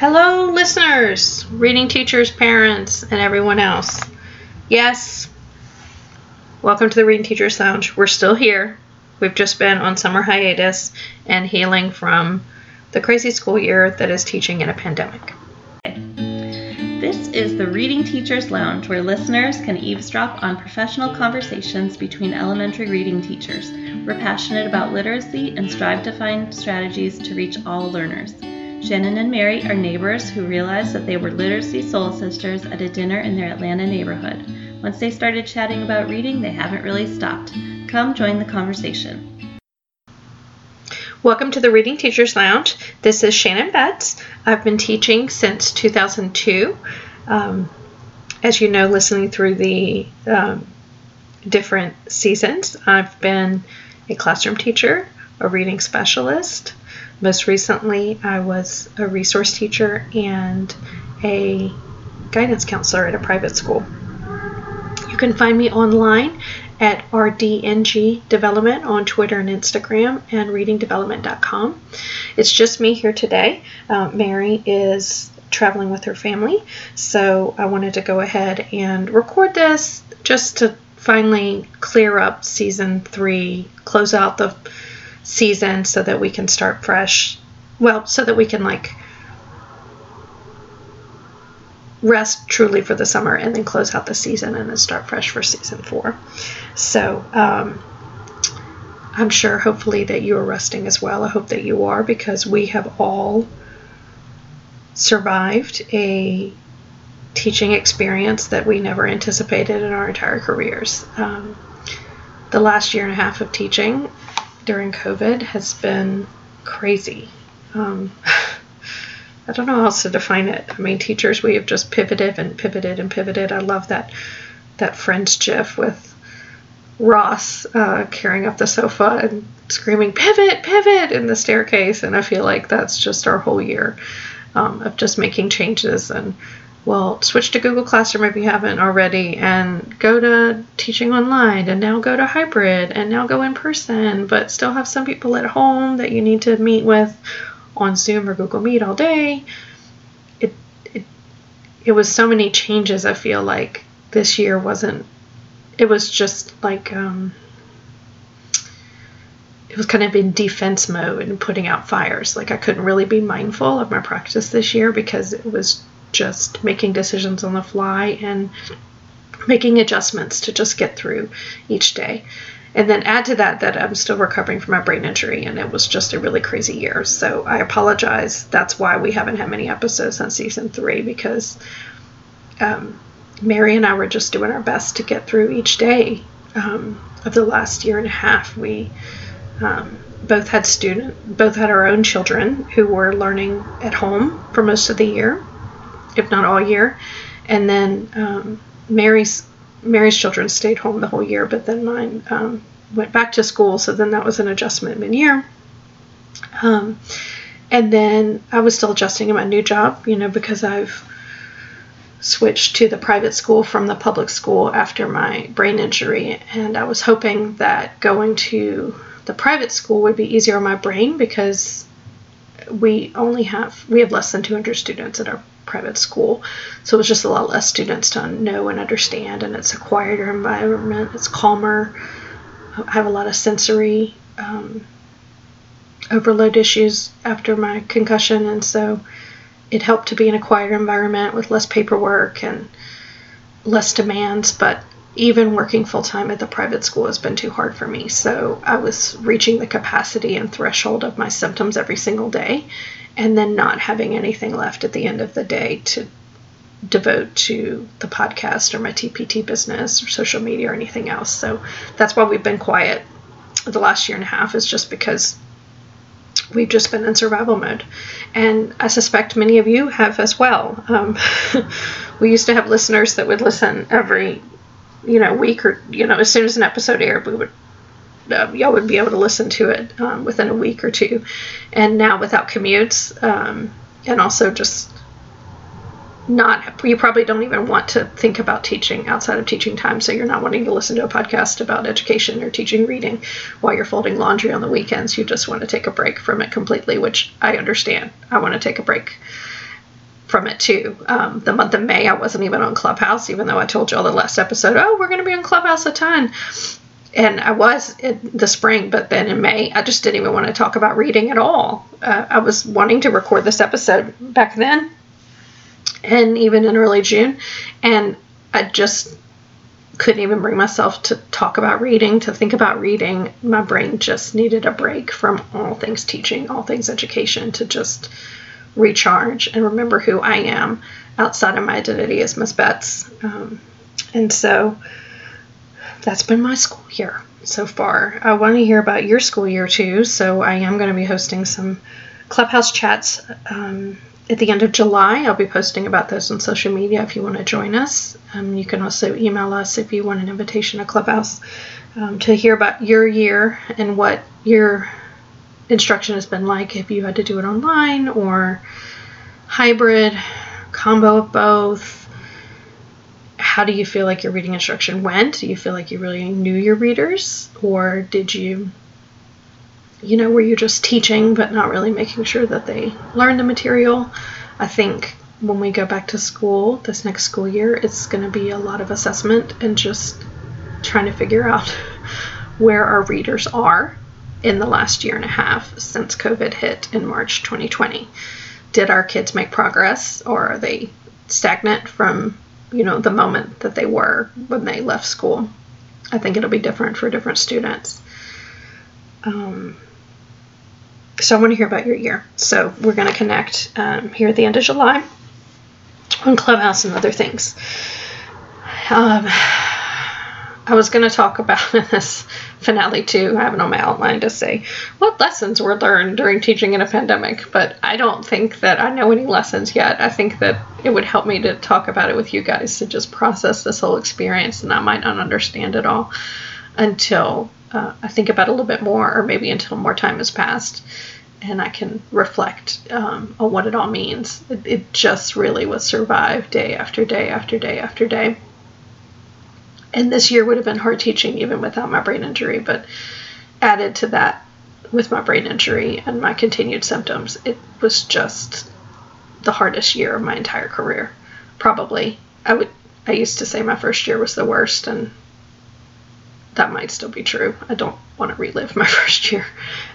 Hello, listeners, reading teachers, parents, and everyone else. Yes, welcome to the Reading Teachers Lounge. We're still here. We've just been on summer hiatus and healing from the crazy school year that is teaching in a pandemic. This is the Reading Teachers Lounge, where listeners can eavesdrop on professional conversations between elementary reading teachers. We're passionate about literacy and strive to find strategies to reach all learners. Shannon and Mary are neighbors who realized that they were literacy soul sisters at a dinner in their Atlanta neighborhood. Once they started chatting about reading, they haven't really stopped. Come join the conversation. Welcome to the Reading Teachers Lounge. This is Shannon Betts. I've been teaching since 2002. Um, as you know, listening through the um, different seasons, I've been a classroom teacher, a reading specialist, most recently, I was a resource teacher and a guidance counselor at a private school. You can find me online at RDNG Development on Twitter and Instagram and readingdevelopment.com. It's just me here today. Uh, Mary is traveling with her family, so I wanted to go ahead and record this just to finally clear up season three, close out the season so that we can start fresh. Well, so that we can like rest truly for the summer and then close out the season and then start fresh for season four. So, um, I'm sure hopefully that you are resting as well. I hope that you are because we have all survived a teaching experience that we never anticipated in our entire careers. Um, the last year and a half of teaching during COVID has been crazy. Um, I don't know how else to define it. I mean, teachers, we have just pivoted and pivoted and pivoted. I love that that Friends GIF with Ross uh, carrying up the sofa and screaming "pivot, pivot" in the staircase, and I feel like that's just our whole year um, of just making changes and well, switch to Google Classroom if you haven't already, and go to teaching online, and now go to hybrid, and now go in person, but still have some people at home that you need to meet with on Zoom or Google Meet all day. It, it, it was so many changes, I feel like this year wasn't, it was just like, um, it was kind of in defense mode and putting out fires. Like I couldn't really be mindful of my practice this year because it was just making decisions on the fly and making adjustments to just get through each day. And then add to that that I'm still recovering from my brain injury, and it was just a really crazy year. So I apologize. That's why we haven't had many episodes on season three because um, Mary and I were just doing our best to get through each day um, of the last year and a half. We um, both had student, both had our own children who were learning at home for most of the year, if not all year. And then um, Mary's Mary's children stayed home the whole year, but then mine um, went back to school. So then that was an adjustment mid-year. Um, and then I was still adjusting in my new job, you know, because I've switched to the private school from the public school after my brain injury, and I was hoping that going to the private school would be easier on my brain because we only have we have less than 200 students at our private school. So it was just a lot less students to know and understand, and it's a quieter environment, it's calmer. I have a lot of sensory um, overload issues after my concussion, and so it helped to be in a quieter environment with less paperwork and less demands. But even working full time at the private school has been too hard for me. So I was reaching the capacity and threshold of my symptoms every single day and then not having anything left at the end of the day to devote to the podcast or my TPT business or social media or anything else. So that's why we've been quiet the last year and a half is just because we've just been in survival mode. And I suspect many of you have as well. Um, we used to have listeners that would listen every, you know, week or, you know, as soon as an episode aired, we would uh, y'all would be able to listen to it um, within a week or two. And now without commutes, um, and also just not, you probably don't even want to think about teaching outside of teaching time. So you're not wanting to listen to a podcast about education or teaching reading while you're folding laundry on the weekends. You just want to take a break from it completely, which I understand. I want to take a break from it too. Um, the month of May, I wasn't even on Clubhouse, even though I told y'all the last episode, oh, we're going to be on Clubhouse a ton. And I was in the spring, but then in May, I just didn't even want to talk about reading at all. Uh, I was wanting to record this episode back then and even in early June. And I just couldn't even bring myself to talk about reading, to think about reading. My brain just needed a break from all things teaching, all things education, to just recharge and remember who I am outside of my identity as Miss Betts. Um, and so that's been my school year so far. I want to hear about your school year too, so I am going to be hosting some clubhouse chats um, at the end of July. I'll be posting about those on social media if you want to join us. Um, you can also email us if you want an invitation to Clubhouse um, to hear about your year and what your instruction has been like if you had to do it online or hybrid, combo of both. How do you feel like your reading instruction went? Do you feel like you really knew your readers? Or did you, you know, were you just teaching but not really making sure that they learned the material? I think when we go back to school this next school year, it's going to be a lot of assessment and just trying to figure out where our readers are in the last year and a half since COVID hit in March 2020. Did our kids make progress or are they stagnant from, you know, the moment that they were when they left school? I think it'll be different for different students. Um, so I want to hear about your year. So we're going to connect um, here at the end of July on Clubhouse and other things. Um, I was going to talk about in this finale too. I have it on my outline to say what lessons were learned during teaching in a pandemic, but I don't think that I know any lessons yet. I think that it would help me to talk about it with you guys to just process this whole experience, and I might not understand it all until uh, I think about it a little bit more, or maybe until more time has passed and I can reflect um, on what it all means. It, it just really was survive day after day after day after day and this year would have been hard teaching even without my brain injury, but added to that with my brain injury and my continued symptoms, it was just the hardest year of my entire career. Probably. I would I used to say my first year was the worst and that might still be true. I don't want to relive my first year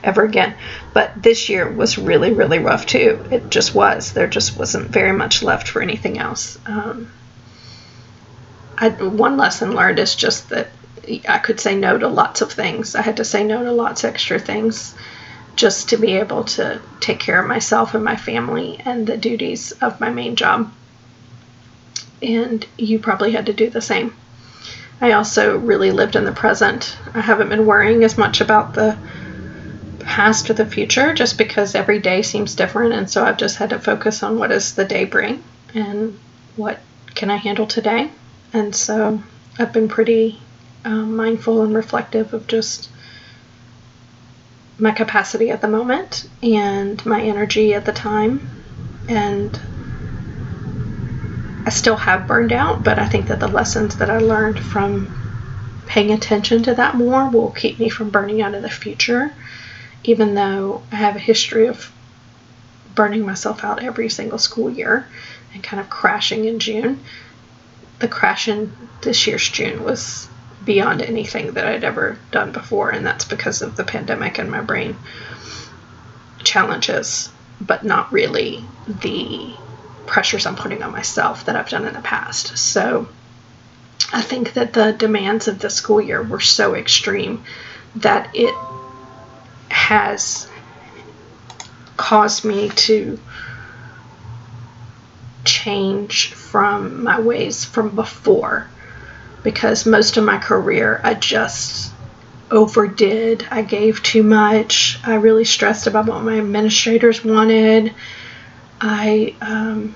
ever again. But this year was really, really rough too. It just was. There just wasn't very much left for anything else. Um, I, one lesson learned is just that I could say no to lots of things. I had to say no to lots of extra things just to be able to take care of myself and my family and the duties of my main job. And you probably had to do the same. I also really lived in the present. I haven't been worrying as much about the past or the future just because every day seems different. And so I've just had to focus on what does the day bring and what can I handle today and so I've been pretty um, mindful and reflective of just my capacity at the moment and my energy at the time. And I still have burned out, but I think that the lessons that I learned from paying attention to that more will keep me from burning out in the future, even though I have a history of burning myself out every single school year and kind of crashing in June the crash in this year's June was beyond anything that I'd ever done before, and that's because of the pandemic and my brain challenges, but not really the pressures I'm putting on myself that I've done in the past. So I think that the demands of the school year were so extreme that it has caused me to change from my ways from before because most of my career I just overdid. I gave too much. I really stressed about what my administrators wanted. I um,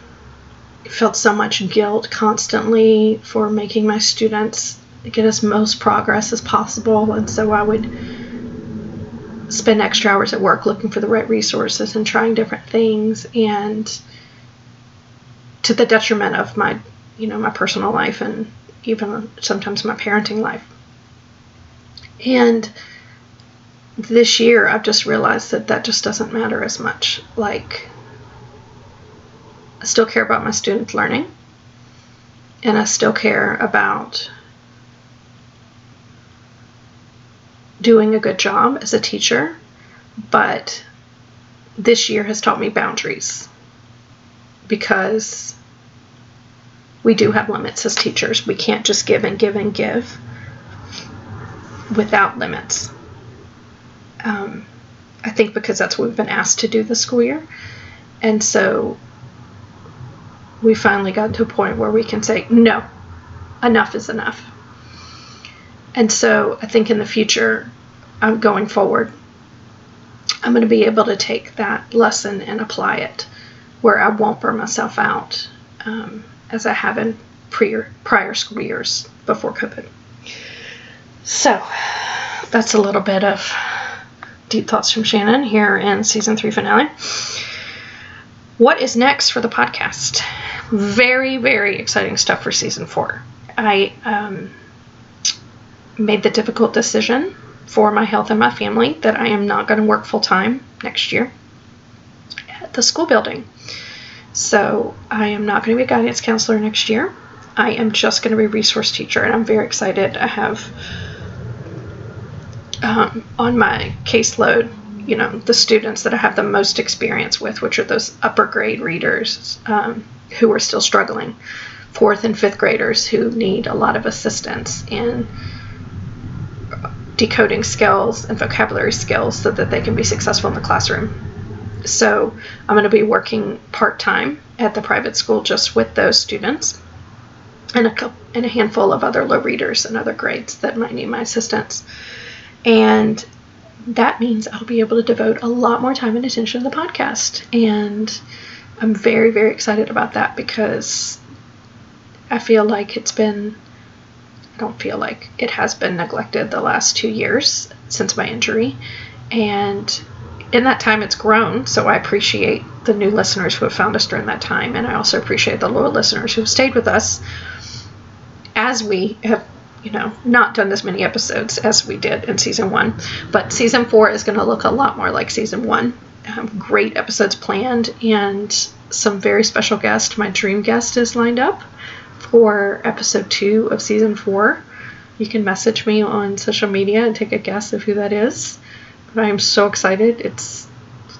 felt so much guilt constantly for making my students get as most progress as possible, and so I would spend extra hours at work looking for the right resources and trying different things and to the detriment of my, you know, my personal life and even sometimes my parenting life. And this year, I've just realized that that just doesn't matter as much. Like, I still care about my students learning, and I still care about doing a good job as a teacher, but this year has taught me boundaries because we do have limits as teachers. We can't just give and give and give without limits. Um, I think because that's what we've been asked to do this school year. And so we finally got to a point where we can say, no, enough is enough. And so I think in the future, I'm going forward, I'm going to be able to take that lesson and apply it where I won't burn myself out um, as I have in prior, prior school years before COVID. So that's a little bit of deep thoughts from Shannon here in season three finale. What is next for the podcast? Very, very exciting stuff for season four. I um, made the difficult decision for my health and my family that I am not going to work full time next year at the school building. So I am not going to be a guidance counselor next year. I am just going to be a resource teacher, and I'm very excited. I have um, on my caseload, you know, the students that I have the most experience with, which are those upper grade readers um, who are still struggling, fourth and fifth graders who need a lot of assistance in decoding skills and vocabulary skills so that they can be successful in the classroom. So I'm going to be working part time at the private school just with those students and a, couple, and a handful of other low readers and other grades that might need my assistance. And that means I'll be able to devote a lot more time and attention to the podcast. And I'm very, very excited about that because I feel like it's been I don't feel like it has been neglected the last two years since my injury. And in that time, it's grown. So I appreciate the new listeners who have found us during that time. And I also appreciate the loyal listeners who have stayed with us as we have, you know, not done as many episodes as we did in season one. But season four is going to look a lot more like season one. Um, great episodes planned and some very special guests. My dream guest is lined up for episode two of season four. You can message me on social media and take a guess of who that is. But I am so excited. It's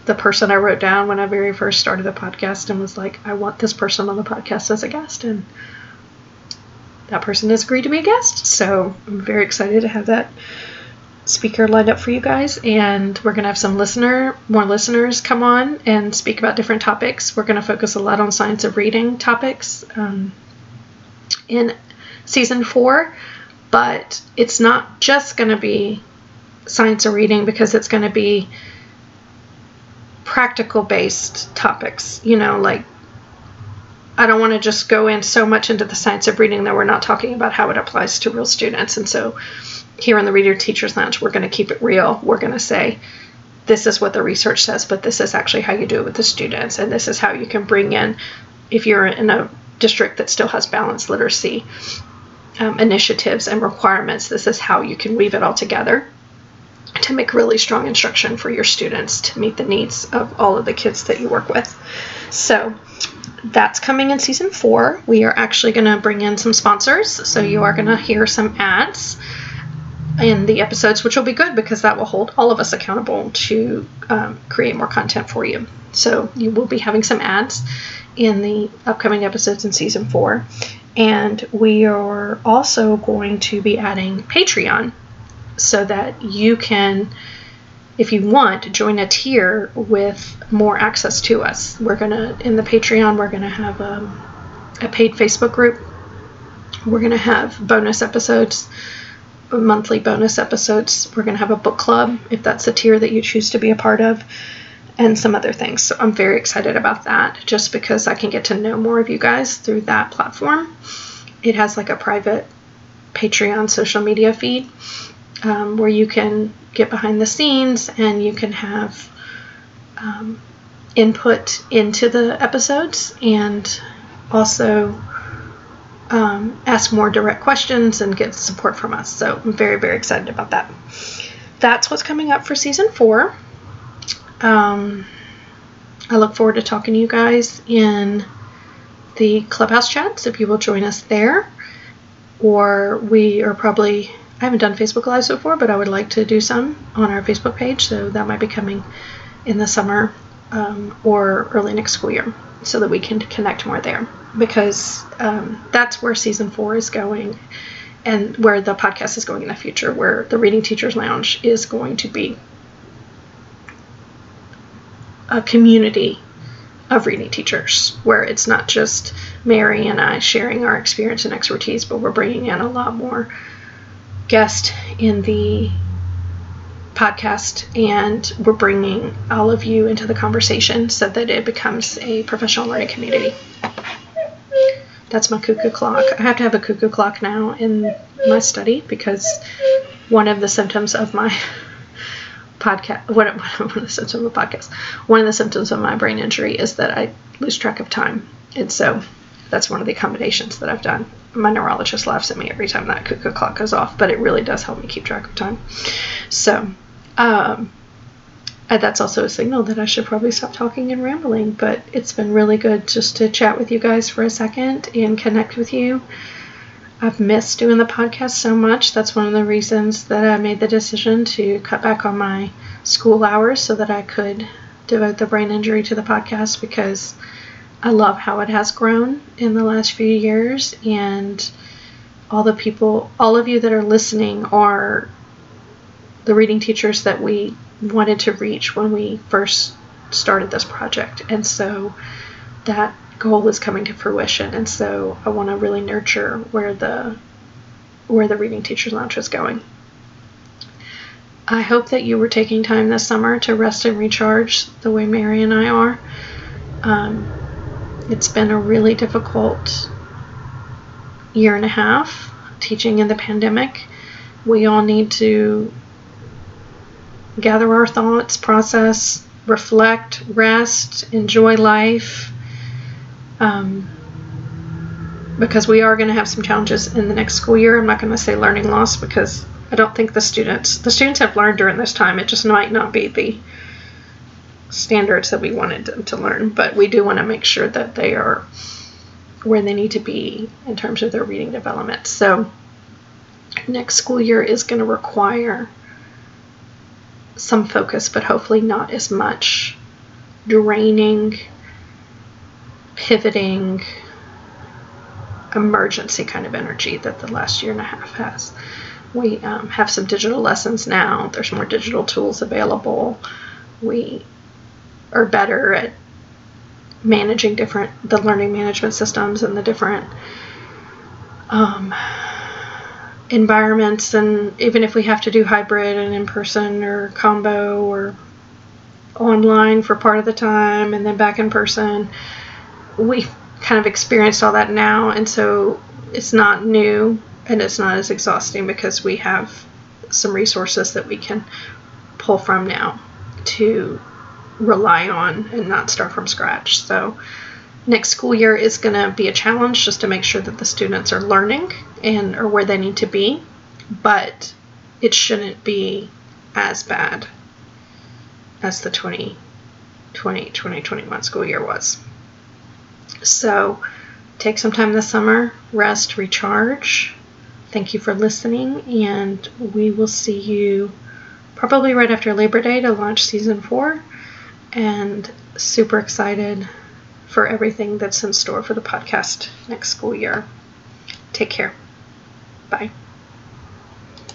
the person I wrote down when I very first started the podcast and was like, I want this person on the podcast as a guest. And that person has agreed to be a guest. So I'm very excited to have that speaker lined up for you guys. And we're going to have some listener, more listeners come on and speak about different topics. We're going to focus a lot on science of reading topics. Um, in season four, but it's not just going to be science of reading because it's going to be practical based topics. You know, like I don't want to just go in so much into the science of reading that we're not talking about how it applies to real students. And so here in the Reader Teachers Lounge, we're going to keep it real. We're going to say, this is what the research says, but this is actually how you do it with the students, and this is how you can bring in, if you're in a district that still has balanced literacy um, initiatives and requirements, this is how you can weave it all together to make really strong instruction for your students to meet the needs of all of the kids that you work with. So that's coming in season four. We are actually going to bring in some sponsors, so you are going to hear some ads in the episodes, which will be good because that will hold all of us accountable to um, create more content for you. So you will be having some ads in the upcoming episodes in season four. And we are also going to be adding Patreon so that you can, if you want, join a tier with more access to us. We're going to, in the Patreon, we're going to have a, um, a paid Facebook group. We're going to have bonus episodes, monthly bonus episodes. We're going to have a book club if that's a tier that you choose to be a part of and some other things. So I'm very excited about that just because I can get to know more of you guys through that platform. It has like a private Patreon social media feed um, where you can get behind the scenes and you can have um, input into the episodes and also um, ask more direct questions and get support from us. So I'm very, very excited about that. That's what's coming up for season four. Um, I look forward to talking to you guys in the clubhouse chats if you will join us there. Or we are probably, I haven't done Facebook Lives before, but I would like to do some on our Facebook page. So that might be coming in the summer um, or early next school year so that we can connect more there because um, that's where season four is going and where the podcast is going in the future, where the Reading Teachers Lounge is going to be a community of reading teachers, where it's not just Mary and I sharing our experience and expertise, but we're bringing in a lot more guests in the podcast and we're bringing all of you into the conversation so that it becomes a professional learning community. That's my cuckoo clock. I have to have a cuckoo clock now in my study because one of the symptoms of my podcast, one, one of the symptoms of a podcast, one of the symptoms of my brain injury is that I lose track of time. And so that's one of the accommodations that I've done. My neurologist laughs at me every time that cuckoo clock goes off, but it really does help me keep track of time. So, um, and that's also a signal that I should probably stop talking and rambling, but it's been really good just to chat with you guys for a second and connect with you. I've missed doing the podcast so much. That's one of the reasons that I made the decision to cut back on my school hours so that I could devote the brain injury to the podcast because I love how it has grown in the last few years and all the people, all of you that are listening are the reading teachers that we wanted to reach when we first started this project. And so that goal is coming to fruition. And so I want to really nurture where the where the reading teachers lounge is going. I hope that you were taking time this summer to rest and recharge the way Mary and I are. Um, it's been a really difficult year and a half teaching in the pandemic. We all need to gather our thoughts, process, reflect, rest, enjoy life. Um, because we are going to have some challenges in the next school year. I'm not going to say learning loss because I don't think the students the students have learned during this time. It just might not be the standards that we wanted them to learn, but we do want to make sure that they are where they need to be in terms of their reading development. So next school year is going to require some focus, but hopefully not as much draining, pivoting, emergency kind of energy that the last year and a half has. We um, have some digital lessons now, there's more digital tools available. We are better at managing different the learning management systems and the different um, environments. And even if we have to do hybrid and in person or combo or online for part of the time and then back in person we've kind of experienced all that now. And so it's not new and it's not as exhausting because we have some resources that we can pull from now to rely on and not start from scratch so next school year is going to be a challenge just to make sure that the students are learning and or where they need to be, but it shouldn't be as bad as the 2020 2021 school year was. So take some time this summer, rest, recharge. Thank you for listening, and we will see you probably right after Labor Day to launch season four. And super excited for everything that's in store for the podcast next school year. Take care. Bye.